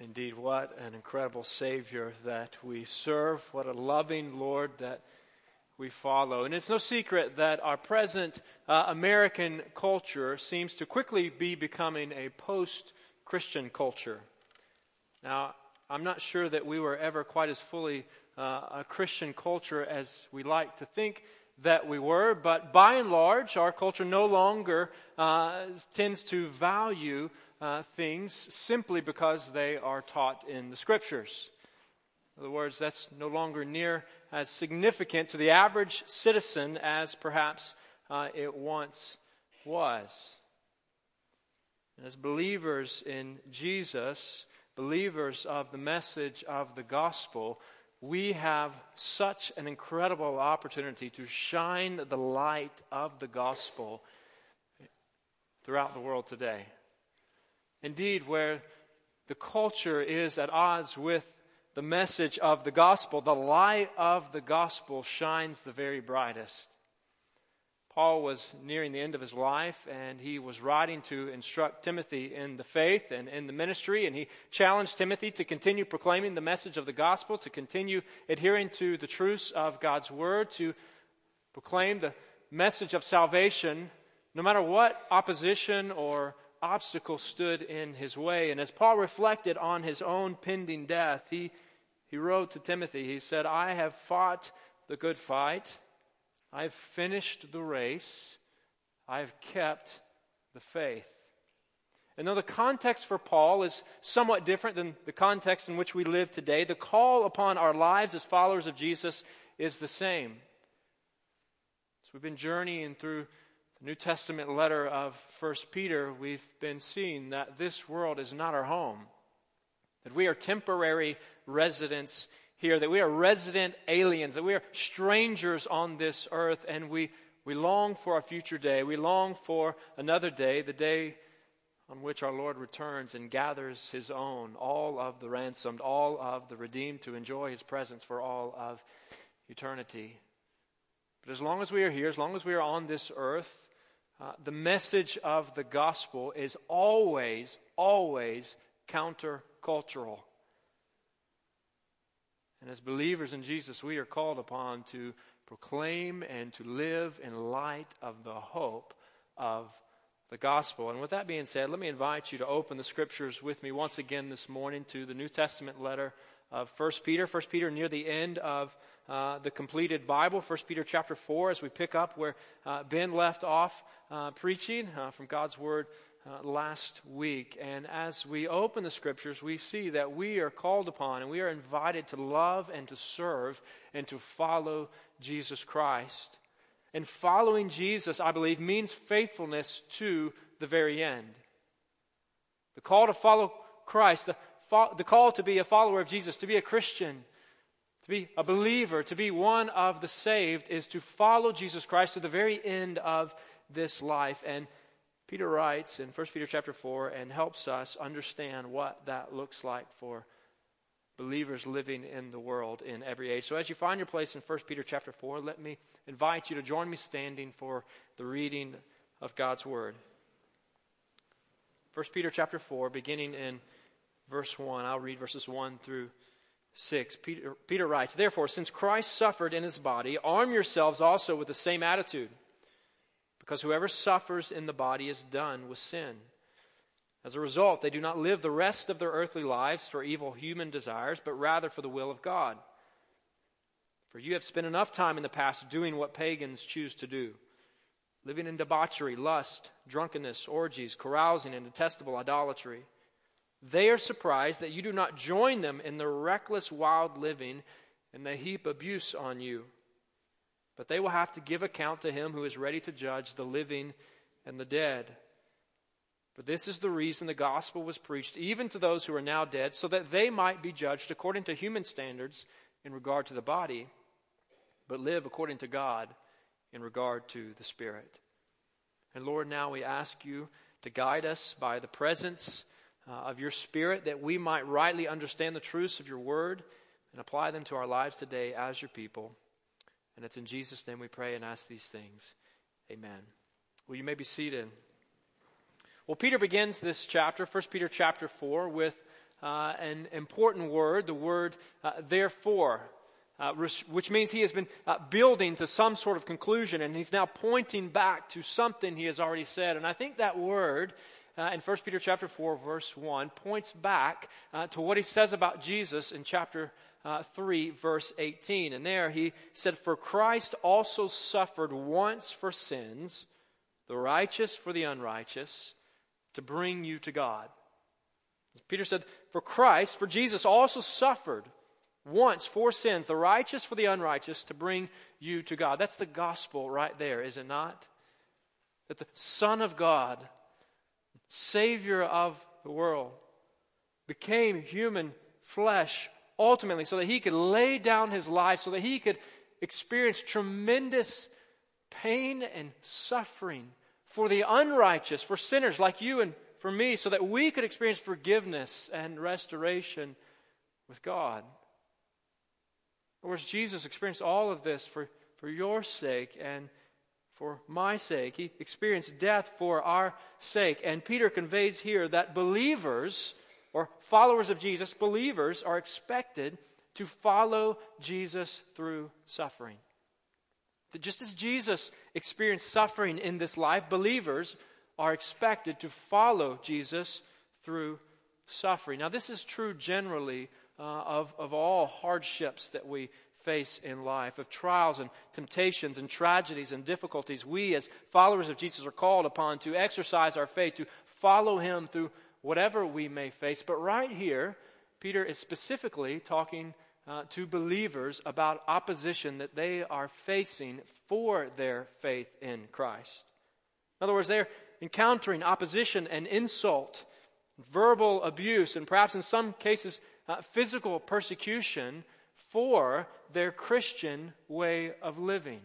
Indeed, what an incredible Savior that we serve. What a loving Lord that we follow. And it's no secret that our present uh, American culture seems to quickly be becoming a post Christian culture. Now, I'm not sure that we were ever quite as fully uh, a Christian culture as we like to think that we were, but by and large, our culture no longer uh, tends to value uh, things simply because they are taught in the scriptures. In other words, that's no longer near as significant to the average citizen as perhaps uh, it once was. And as believers in Jesus, believers of the message of the gospel, we have such an incredible opportunity to shine the light of the gospel throughout the world today. Indeed, where the culture is at odds with the message of the gospel, the light of the gospel shines the very brightest. Paul was nearing the end of his life, and he was writing to instruct Timothy in the faith and in the ministry, and he challenged Timothy to continue proclaiming the message of the gospel, to continue adhering to the truths of God's word, to proclaim the message of salvation, no matter what opposition or obstacle stood in his way. And as Paul reflected on his own pending death, he, he wrote to Timothy, he said, I have fought the good fight, I've finished the race, I've kept the faith. And though the context for Paul is somewhat different than the context in which we live today, the call upon our lives as followers of Jesus is the same. So we've been journeying through New Testament letter of 1 Peter, we've been seeing that this world is not our home. That we are temporary residents here, that we are resident aliens, that we are strangers on this earth, and we, we long for a future day. We long for another day, the day on which our Lord returns and gathers his own, all of the ransomed, all of the redeemed, to enjoy his presence for all of eternity. But as long as we are here, as long as we are on this earth, uh, the message of the gospel is always, always countercultural. And as believers in Jesus, we are called upon to proclaim and to live in light of the hope of the gospel. And with that being said, let me invite you to open the scriptures with me once again this morning to the New Testament letter of 1 Peter. 1 Peter near the end of uh, the completed Bible, 1 Peter chapter 4, as we pick up where uh, Ben left off uh, preaching uh, from God's Word uh, last week. And as we open the Scriptures, we see that we are called upon and we are invited to love and to serve and to follow Jesus Christ. And following Jesus, I believe, means faithfulness to the very end. The call to follow Christ, the, the call to be a follower of Jesus, to be a Christian, to be a believer, to be one of the saved, is to follow Jesus Christ to the very end of this life. And Peter writes in 1 Peter chapter 4 and helps us understand what that looks like for believers living in the world in every age. So as you find your place in 1 Peter chapter 4, let me invite you to join me standing for the reading of God's word. 1 Peter chapter 4 beginning in verse 1. I'll read verses 1 through 6, Peter, Peter writes, Therefore, since Christ suffered in his body, arm yourselves also with the same attitude, because whoever suffers in the body is done with sin. As a result, they do not live the rest of their earthly lives for evil human desires, but rather for the will of God. For you have spent enough time in the past doing what pagans choose to do, living in debauchery, lust, drunkenness, orgies, carousing, and detestable idolatry. They are surprised that you do not join them in their reckless, wild living, and they heap abuse on you. But they will have to give account to him who is ready to judge the living and the dead. For this is the reason the gospel was preached even to those who are now dead, so that they might be judged according to human standards in regard to the body, but live according to God in regard to the spirit. And Lord, now we ask you to guide us by the presence uh, of your Spirit that we might rightly understand the truths of your word and apply them to our lives today as your people. And it's in Jesus' name we pray and ask these things. Amen. Well, you may be seated. Well, Peter begins this chapter, 1 Peter chapter 4, with uh, an important word, the word uh, therefore. Uh, which means he has been uh, building to some sort of conclusion and he's now pointing back to something he has already said. And I think that word uh, in 1 Peter chapter 4 verse 1 points back uh, to what he says about Jesus in chapter uh, 3 verse 18. And there he said, For Christ also suffered once for sins, the righteous for the unrighteous, to bring you to God. Peter said, For Christ, for Jesus also suffered once for sins, the righteous for the unrighteous, to bring you to God. That's the gospel right there, is it not? That the Son of God, Savior of the world, became human flesh ultimately so that he could lay down his life, so that he could experience tremendous pain and suffering for the unrighteous, for sinners like you and for me, so that we could experience forgiveness and restoration with God. Of course, Jesus experienced all of this for, for your sake and for my sake. He experienced death for our sake. And Peter conveys here that believers, or followers of Jesus, believers, are expected to follow Jesus through suffering. That just as Jesus experienced suffering in this life, believers are expected to follow Jesus through suffering. Now, this is true generally uh, of, of all hardships that we face in life, of trials and temptations and tragedies and difficulties. We, as followers of Jesus, are called upon to exercise our faith, to follow Him through whatever we may face. But right here, Peter is specifically talking uh, to believers about opposition that they are facing for their faith in Christ. In other words, they're encountering opposition and insult, verbal abuse, and perhaps in some cases, uh, physical persecution for their Christian way of living.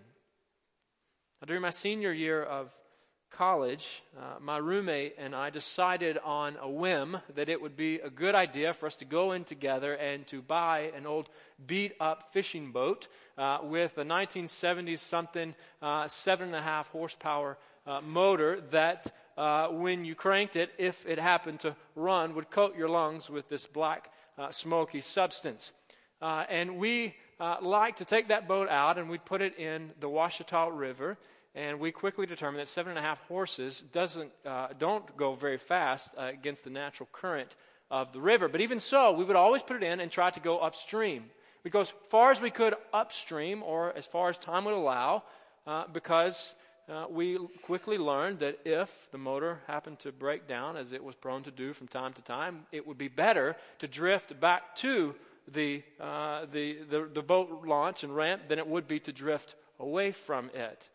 Now, during my senior year of college, uh, my roommate and I decided on a whim that it would be a good idea for us to go in together and to buy an old beat up fishing boat uh, with a 1970s something uh, seven and a half horsepower uh, motor that uh, when you cranked it, if it happened to run, would coat your lungs with this black uh, smoky substance. Uh, and we uh, like to take that boat out and we'd put it in the Washita River. And we quickly determined that seven and a half horses doesn't, uh, don't go very fast uh, against the natural current of the river. But even so, we would always put it in and try to go upstream. We'd go as far as we could upstream, or as far as time would allow, uh, because uh, we quickly learned that if the motor happened to break down, as it was prone to do from time to time, it would be better to drift back to the, uh, the, the, the boat launch and ramp than it would be to drift away from it.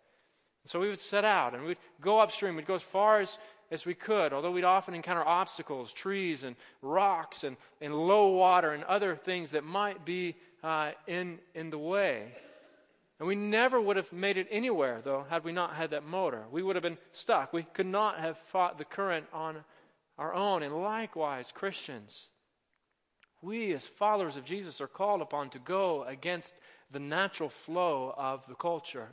so we would set out and we'd go upstream. We'd go as far as, as we could, although we'd often encounter obstacles, trees and rocks and, and low water and other things that might be uh, in, in the way. And we never would have made it anywhere, though, had we not had that motor. We would have been stuck. We could not have fought the current on our own. And likewise, Christians, we, as followers of Jesus, are called upon to go against the natural flow of the culture.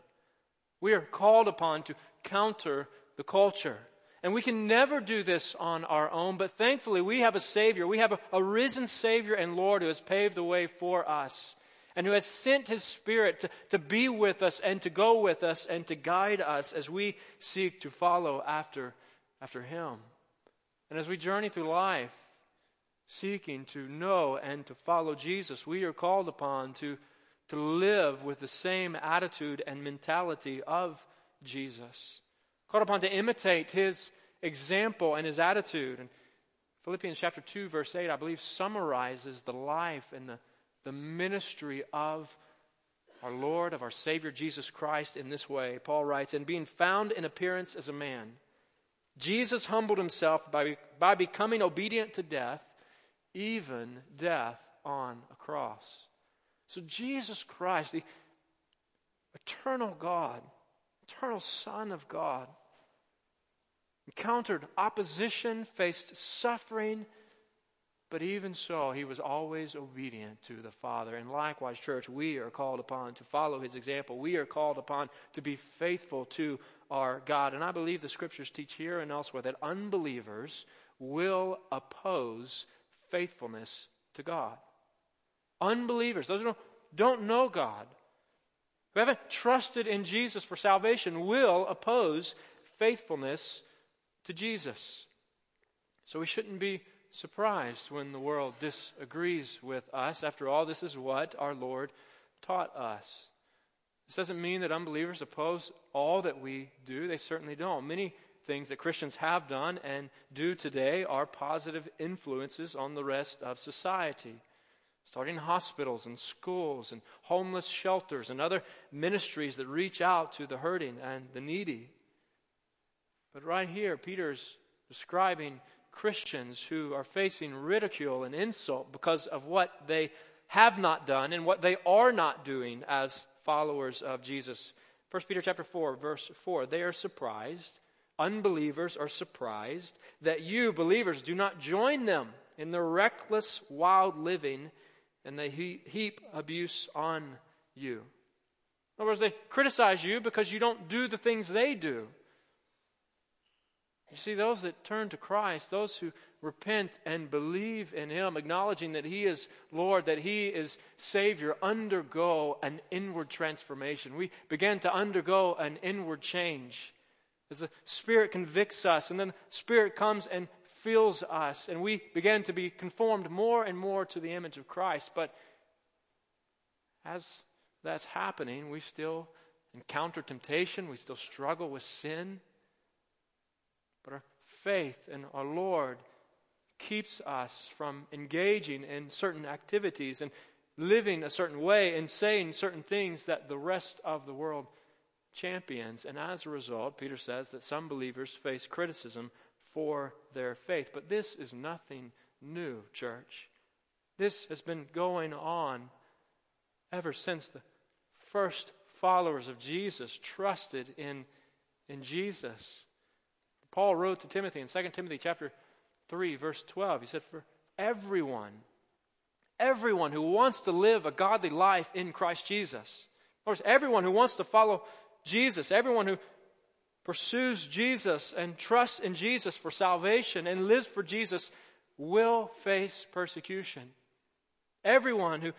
We are called upon to counter the culture. And we can never do this on our own, but thankfully we have a Savior. We have a, a, risen Savior and Lord who has paved the way for us and who has sent His Spirit to, to be with us and to go with us and to guide us as we seek to follow after, after Him. And as we journey through life, seeking to know and to follow Jesus, we are called upon to, to live with the same attitude and mentality of Jesus. Called upon to imitate his example and his attitude. And Philippians chapter 2, verse 8, I believe, summarizes the life and the, the ministry of our Lord, of our Savior Jesus Christ in this way. Paul writes, And being found in appearance as a man, Jesus humbled himself by, by becoming obedient to death even death on a cross. So Jesus Christ, the eternal God, eternal Son of God, encountered opposition, faced suffering, but even so, he was always obedient to the Father. And likewise, church, we are called upon to follow his example. We are called upon to be faithful to our God. And I believe the scriptures teach here and elsewhere that unbelievers will oppose faithfulness to God. Unbelievers, those who don't, don't know God, who haven't trusted in Jesus for salvation, will oppose faithfulness to Jesus. So we shouldn't be surprised when the world disagrees with us. After all, this is what our Lord taught us. This doesn't mean that unbelievers oppose all that we do. They certainly don't. Many things that Christians have done and do today are positive influences on the rest of society. Starting hospitals and schools and homeless shelters and other ministries that reach out to the hurting and the needy. But right here, Peter's describing Christians who are facing ridicule and insult because of what they have not done and what they are not doing as followers of Jesus. 1 Peter chapter 4 verse 4 they are surprised unbelievers are surprised that you believers do not join them in their reckless wild living and they heap abuse on you. In other words, they criticize you because you don't do the things they do. You see, those that turn to Christ, those who repent and believe in Him, acknowledging that He is Lord, that He is Savior, undergo an inward transformation. We begin to undergo an inward change. As the Spirit convicts us, and then the Spirit comes and fills us, and we begin to be conformed more and more to the image of Christ. But as that's happening, we still encounter temptation, we still struggle with sin. But our faith in our Lord keeps us from engaging in certain activities and living a certain way and saying certain things that the rest of the world champions. And as a result, Peter says that some believers face criticism for their faith. But this is nothing new, church. This has been going on ever since the first followers of Jesus trusted in, in Jesus. Paul wrote to Timothy in 2 Timothy chapter 3 verse 12. He said for everyone everyone who wants to live a godly life in Christ Jesus. Of course, everyone who wants to follow Jesus, everyone who pursues Jesus and trusts in Jesus for salvation and lives for Jesus will face persecution. Everyone who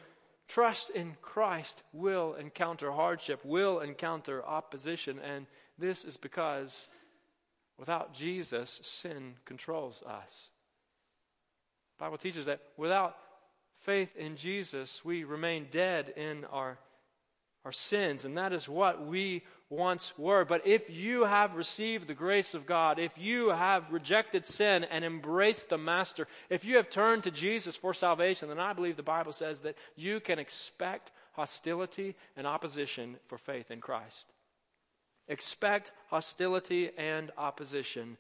trusts in Christ will encounter hardship, will encounter opposition, and this is because Without Jesus, sin controls us. The Bible teaches that without faith in Jesus, we remain dead in our, our sins, and that is what we once were. But if you have received the grace of God, if you have rejected sin and embraced the Master, if you have turned to Jesus for salvation, then I believe the Bible says that you can expect hostility and opposition for faith in Christ. Expect hostility and opposition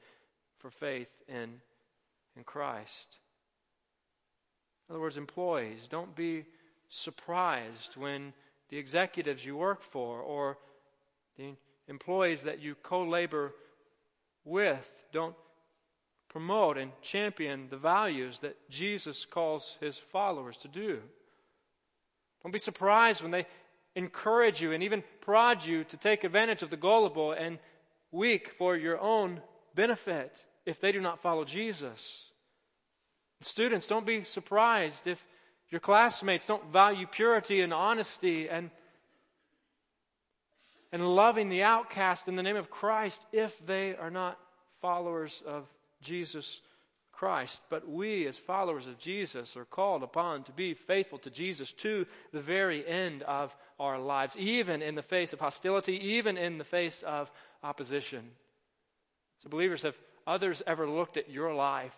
for faith in, in Christ. In other words, employees, don't be surprised when the executives you work for or the employees that you co labor with don't promote and champion the values that Jesus calls his followers to do. Don't be surprised when they encourage you and even prod you to take advantage of the gullible and weak for your own benefit if they do not follow Jesus. Students, don't be surprised if your classmates don't value purity and honesty and, and loving the outcast in the name of Christ if they are not followers of Jesus Christ. But we, as followers of Jesus, are called upon to be faithful to Jesus to the very end of our lives, even in the face of hostility, even in the face of opposition. So, believers, have others ever looked at your life,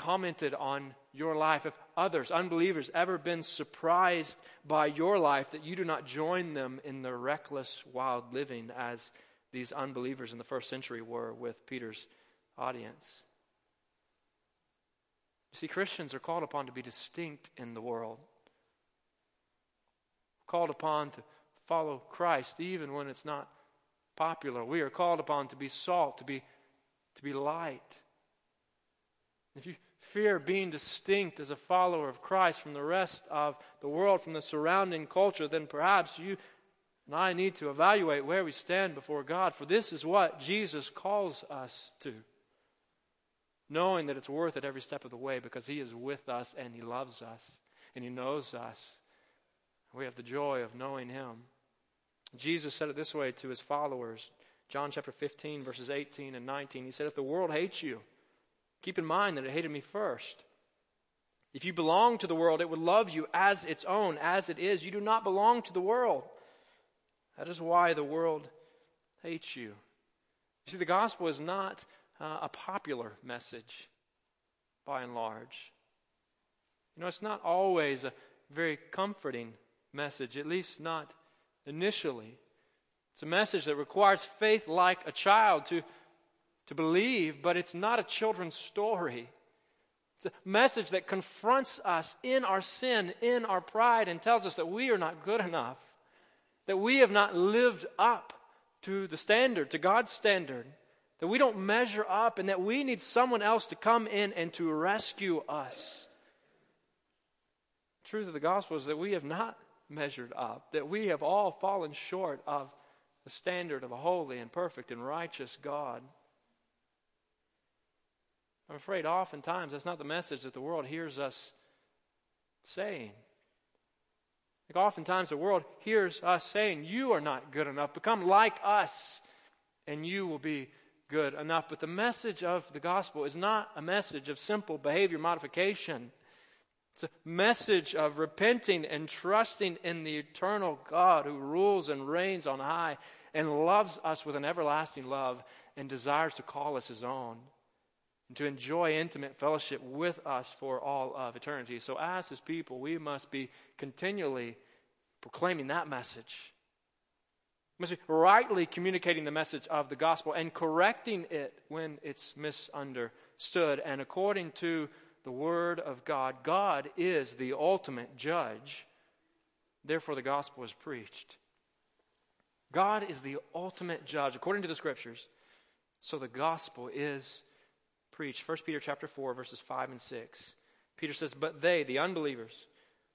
commented on your life? if others, unbelievers, ever been surprised by your life that you do not join them in the reckless, wild living as these unbelievers in the first century were with Peter's audience? You see, Christians are called upon to be distinct in the world called upon to follow Christ even when it's not popular. We are called upon to be salt, to be, to be light. If you fear being distinct as a follower of Christ from the rest of the world, from the surrounding culture, then perhaps you and I need to evaluate where we stand before God, for this is what Jesus calls us to. knowing that it's worth it every step of the way because He is with us and He loves us and He knows us. We have the joy of knowing Him. Jesus said it this way to His followers John chapter 15, verses 18 and 19. He said, If the world hates you, keep in mind that it hated me first. If you belong to the world, it would love you as its own, as it is. You do not belong to the world. That is why the world hates you. You see, the gospel is not uh, a popular message by and large. You know, it's not always a very comforting message, at least not initially. It's a message that requires faith like a child to, to believe, but it's not a children's story. It's a message that confronts us in our sin, in our pride, and tells us that we are not good enough, that we have not lived up to the standard, to God's standard, that we don't measure up, and that we need someone else to come in and to rescue us. The truth of the gospel is that we have not measured up, that we have all fallen short of the standard of a holy and perfect and righteous God. I'm afraid oftentimes that's not the message that the world hears us saying. Like oftentimes the world hears us saying, You are not good enough. Become like us, and you will be good enough. But the message of the gospel is not a message of simple behavior modification. It's a message of repenting and trusting in the eternal God who rules and reigns on high and loves us with an everlasting love and desires to call us his own and to enjoy intimate fellowship with us for all of eternity. So, as his people, we must be continually proclaiming that message. We must be rightly communicating the message of the gospel and correcting it when it's misunderstood. And according to the Word of God. God is the ultimate judge. Therefore, the gospel is preached. God is the ultimate judge, according to the Scriptures. So the gospel is preached. 1 Peter chapter 4, verses 5 and 6. Peter says, But they, the unbelievers,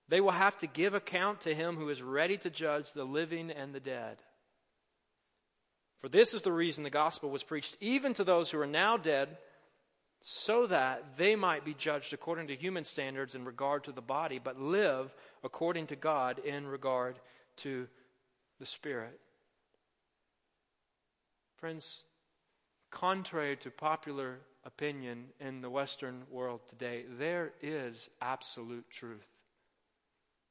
they will have to give account to him who is ready to judge the living and the dead. For this is the reason the gospel was preached even to those who are now dead so that they might be judged according to human standards in regard to the body, but live according to God in regard to the Spirit. Friends, contrary to popular opinion in the Western world today, there is absolute truth.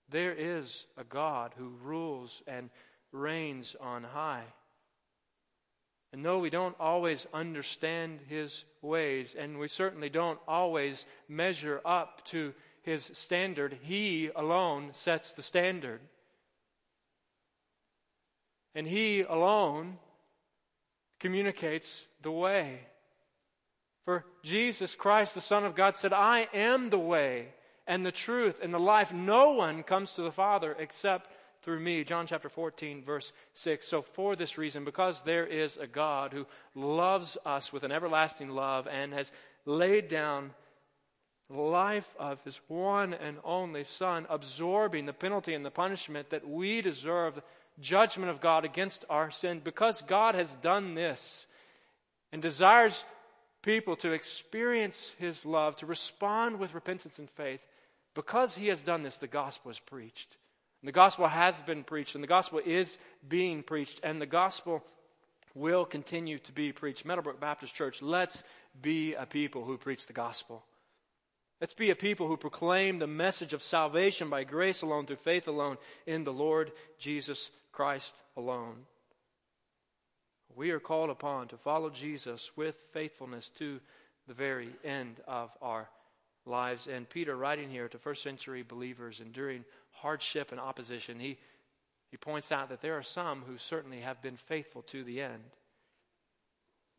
There is a God who rules and reigns on high. And though we don't always understand his ways, and we certainly don't always measure up to his standard, he alone sets the standard. And he alone communicates the way. For Jesus Christ, the Son of God, said, I am the way and the truth and the life. No one comes to the Father except through me. John chapter 14, verse 6. So, for this reason, because there is a God who loves us with an everlasting love and has laid down the life of his one and only Son, absorbing the penalty and the punishment that we deserve, the judgment of God against our sin, because God has done this and desires people to experience his love, to respond with repentance and faith, because he has done this, the gospel is preached. And the gospel has been preached, and the gospel is being preached, and the gospel will continue to be preached. Meadowbrook Baptist Church, let's be a people who preach the gospel. Let's be a people who proclaim the message of salvation by grace alone, through faith alone, in the Lord Jesus Christ alone. We are called upon to follow Jesus with faithfulness to the very end of our lives. And Peter, writing here to first century believers enduring hardship and opposition, he, he points out that there are some who certainly have been faithful to the end.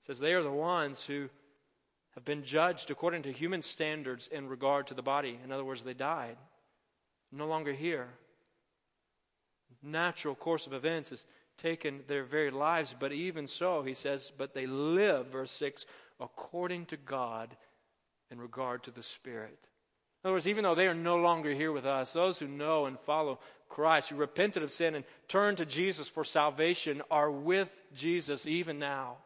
He says they are the ones who have been judged according to human standards in regard to the body. In other words, they died, no longer here. Natural course of events has taken their very lives, but even so, he says, but they live, verse 6, according to God in regard to the Spirit. In other words, even though they are no longer here with us, those who know and follow Christ, who repented of sin and turned to Jesus for salvation, are with Jesus even now.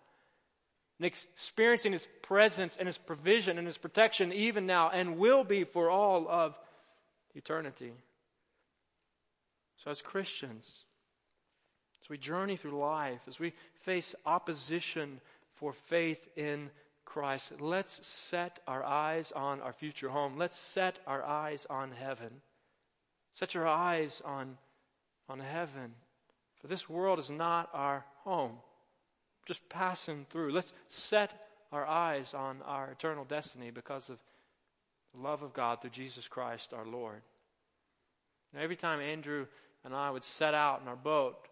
and experiencing His presence and His provision and His protection even now and will be for all of eternity. So, as Christians, as we journey through life, as we face opposition for faith in Christ, let's set our eyes on our future home. Let's set our eyes on heaven. Set your eyes on, on heaven. For this world is not our home just passing through. Let's set our eyes on our eternal destiny because of the love of God through Jesus Christ our Lord. Now, every time Andrew and I would set out in our boat,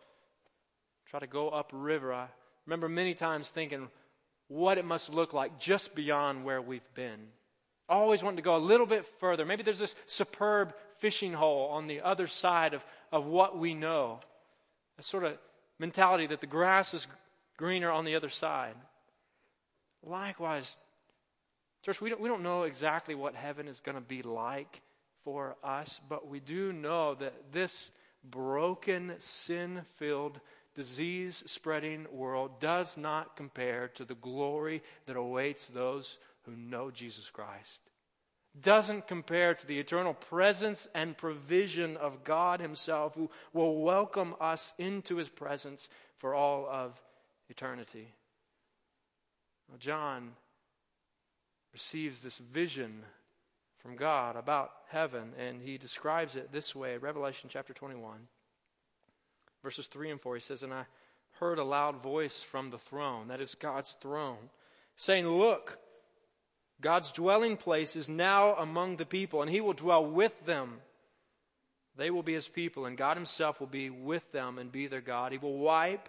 try to go up river, I remember many times thinking what it must look like just beyond where we've been. Always wanting to go a little bit further. Maybe there's this superb fishing hole on the other side of, of what we know. A sort of mentality that the grass is greener on the other side. Likewise, church, we don't, we don't know exactly what heaven is going to be like for us, but we do know that this broken, sin filled, disease spreading world does not compare to the glory that awaits those who know Jesus Christ. Doesn't compare to the eternal presence and provision of God Himself, who will welcome us into His presence for all of eternity. Well, John receives this vision from God about heaven, and he describes it this way Revelation chapter 21, verses 3 and 4. He says, And I heard a loud voice from the throne, that is God's throne, saying, Look, God's dwelling place is now among the people, and he will dwell with them. They will be his people, and God himself will be with them and be their God. He will wipe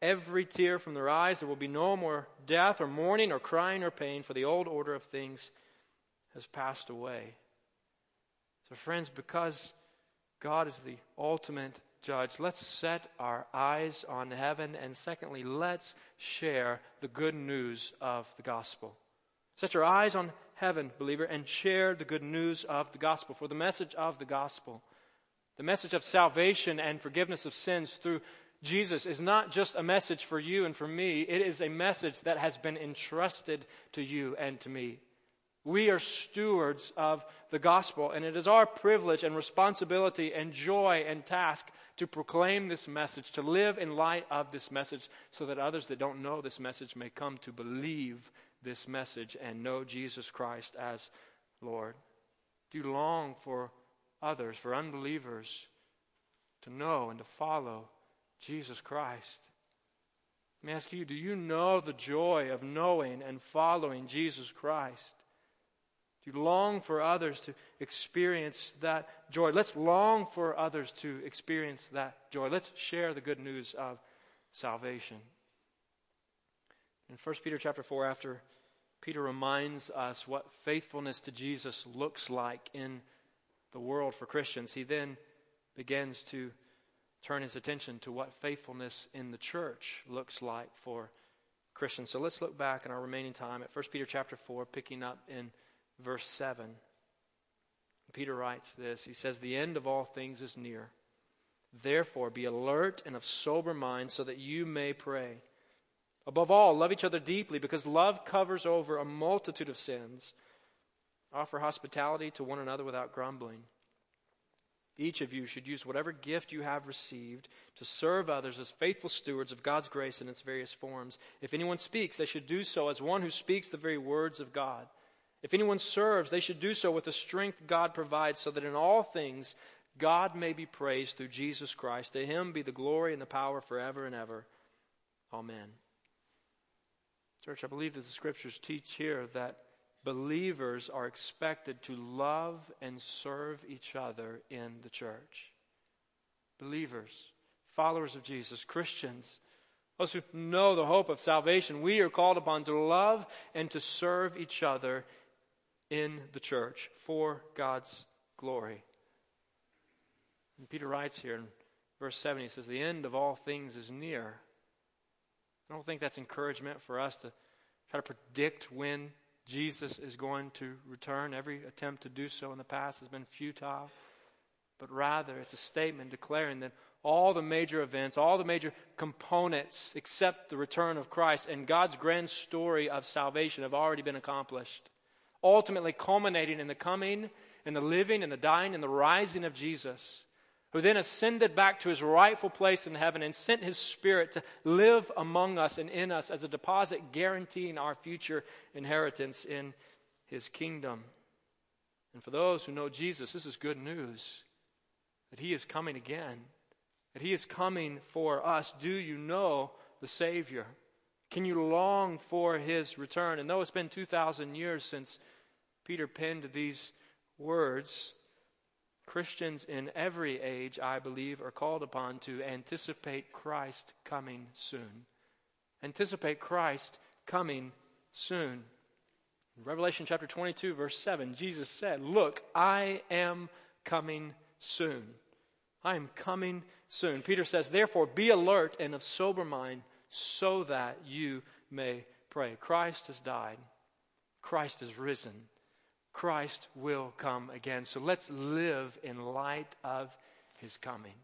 every tear from their eyes. There will be no more death or mourning or crying or pain, for the old order of things has passed away. So, friends, because God is the ultimate judge, let's set our eyes on heaven. And secondly, let's share the good news of the gospel. Set your eyes on heaven, believer, and share the good news of the gospel. For the message of the gospel, the message of salvation and forgiveness of sins through Jesus is not just a message for you and for me, it is a message that has been entrusted to you and to me. We are stewards of the gospel, and it is our privilege and responsibility and joy and task to proclaim this message, to live in light of this message, so that others that don't know this message may come to believe this message and know Jesus Christ as Lord. Do you long for others, for unbelievers, to know and to follow Jesus Christ. Let me ask you do you know the joy of knowing and following Jesus Christ? You long for others to experience that joy? Let's long for others to experience that joy. Let's share the good news of salvation. In 1 Peter chapter 4, after Peter reminds us what faithfulness to Jesus looks like in the world for Christians, he then begins to turn his attention to what faithfulness in the church looks like for Christians. So let's look back in our remaining time at 1 Peter chapter 4, picking up in verse 7. Peter writes this He says, The end of all things is near. Therefore, be alert and of sober mind so that you may pray. Above all, love each other deeply because love covers over a multitude of sins. Offer hospitality to one another without grumbling. Each of you should use whatever gift you have received to serve others as faithful stewards of God's grace in its various forms. If anyone speaks, they should do so as one who speaks the very words of God. If anyone serves, they should do so with the strength God provides, so that in all things God may be praised through Jesus Christ. To him be the glory and the power forever and ever. Amen. Church, I believe that the scriptures teach here that believers are expected to love and serve each other in the church. Believers, followers of Jesus, Christians, those who know the hope of salvation, we are called upon to love and to serve each other in the church for God's glory. And Peter writes here in verse 7, he says, The end of all things is near. I don't think that's encouragement for us to try to predict when Jesus is going to return. Every attempt to do so in the past has been futile. but rather it's a statement declaring that all the major events, all the major components, except the return of Christ and God's grand story of salvation, have already been accomplished. Ultimately, culminating in the coming and the living and the dying and the rising of Jesus, who then ascended back to his rightful place in heaven and sent his Spirit to live among us and in us as a deposit guaranteeing our future inheritance in his kingdom. And for those who know Jesus, this is good news that he is coming again that He is coming for us. Do you know the Savior? Can you long for His return? And though it's been 2,000 years since Peter penned these words, Christians in every age, I believe, are called upon to anticipate Christ coming soon. Anticipate Christ coming soon. Revelation chapter 22, verse 7, Jesus said, Look, I am coming soon. I am coming soon. Peter says, Therefore, be alert and of sober mind so that you may pray. Christ has died, Christ has risen. Christ will come again. So let's live in light of his coming.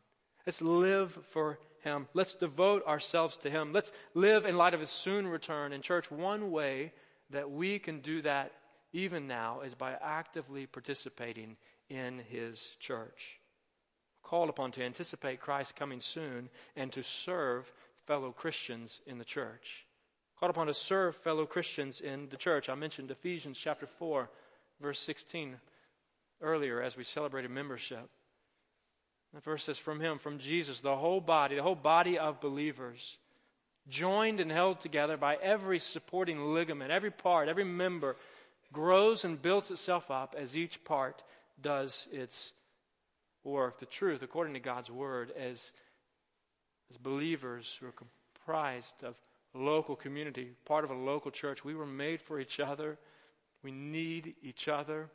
Let's live for him. Let's devote ourselves to him. Let's live in light of his soon return. In church, one way that we can do that even now is by actively participating in his church called upon to anticipate Christ coming soon and to serve fellow Christians in the church. Called upon to serve fellow Christians in the church. I mentioned Ephesians chapter 4, verse 16 earlier as we celebrated membership. The verse says, From him, from Jesus, the whole body, the whole body of believers, joined and held together by every supporting ligament, every part, every member, grows and builds itself up as each part does its work, the truth, according to God's word, as, as believers who are comprised of local community, part of a local church. We were made for each other. We need each other.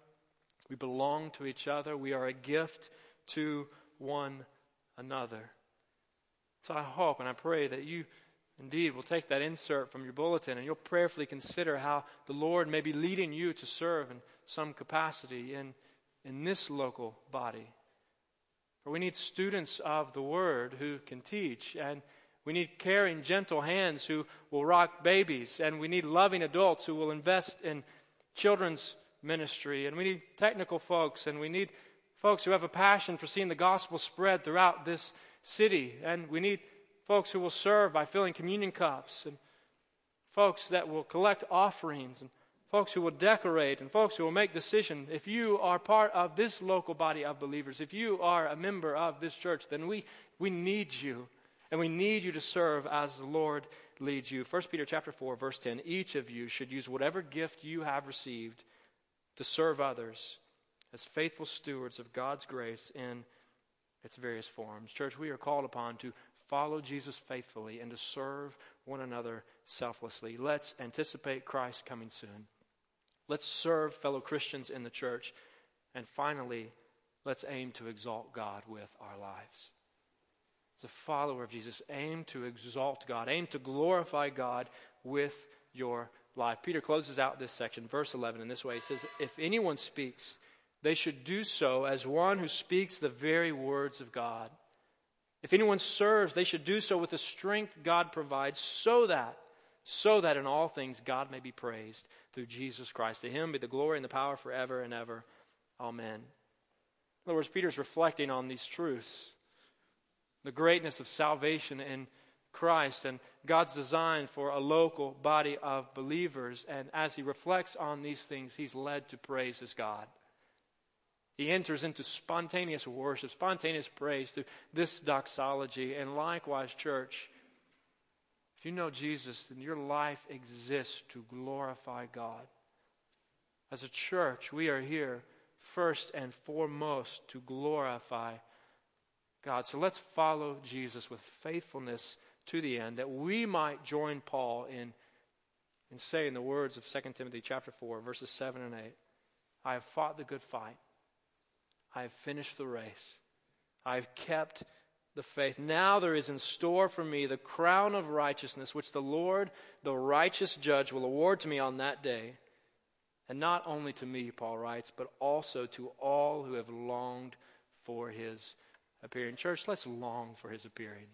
We belong to each other. We are a gift to one another. So I hope and I pray that you indeed will take that insert from your bulletin and you'll prayerfully consider how the Lord may be leading you to serve in some capacity in, in this local body. For we need students of the Word who can teach, and we need caring, gentle hands who will rock babies, and we need loving adults who will invest in children's ministry, and we need technical folks, and we need folks who have a passion for seeing the gospel spread throughout this city, and we need folks who will serve by filling communion cups, and folks that will collect offerings, and folks who will decorate and folks who will make decisions. If you are part of this local body of believers, if you are a member of this church, then we, we need you. And we need you to serve as the Lord leads you. 1 Peter chapter 4, verse 10. Each of you should use whatever gift you have received to serve others as faithful stewards of God's grace in its various forms. Church, we are called upon to follow Jesus faithfully and to serve one another selflessly. Let's anticipate Christ coming soon. Let's serve fellow Christians in the church. And finally, let's aim to exalt God with our lives. As a follower of Jesus, aim to exalt God, aim to glorify God with your life. Peter closes out this section, verse 11, in this way. He says, If anyone speaks, they should do so as one who speaks the very words of God. If anyone serves, they should do so with the strength God provides, so that so that in all things God may be praised through Jesus Christ. To him be the glory and the power forever and ever. Amen. In other words, Peter's reflecting on these truths the greatness of salvation in Christ and God's design for a local body of believers. And as he reflects on these things, he's led to praise his God. He enters into spontaneous worship, spontaneous praise through this doxology. And likewise, church, if you know Jesus, then your life exists to glorify God. As a church, we are here first and foremost to glorify God. So let's follow Jesus with faithfulness to the end that we might join Paul in, in saying the words of 2 Timothy chapter 4, verses 7 and 8. I have fought the good fight. I have finished the race. I have kept the faith. Now there is in store for me the crown of righteousness, which the Lord, the righteous judge, will award to me on that day. And not only to me, Paul writes, but also to all who have longed for his appearing. Church, let's long for his appearing.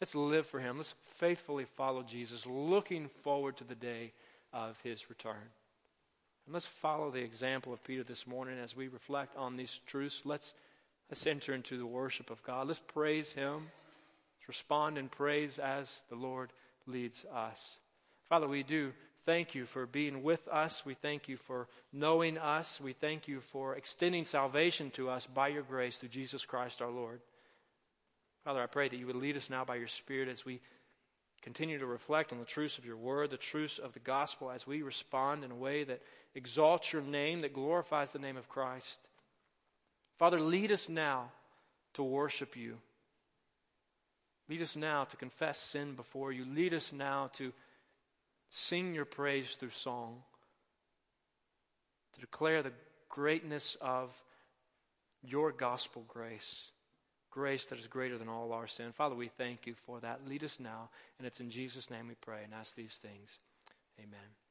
Let's live for him. Let's faithfully follow Jesus, looking forward to the day of his return. And let's follow the example of Peter this morning as we reflect on these truths. Let's, let's enter into the worship of God. Let's praise him. Let's respond in praise as the Lord leads us. Father, we do thank you for being with us. We thank you for knowing us. We thank you for extending salvation to us by your grace through Jesus Christ our Lord. Father, I pray that you would lead us now by your Spirit as we continue to reflect on the truths of your word, the truths of the gospel, as we respond in a way that exalts your name, that glorifies the name of Christ. Father, lead us now to worship you. Lead us now to confess sin before you. Lead us now to sing your praise through song, to declare the greatness of your gospel grace, grace that is greater than all our sin. Father, we thank you for that. Lead us now, and it's in Jesus' name we pray and ask these things. Amen.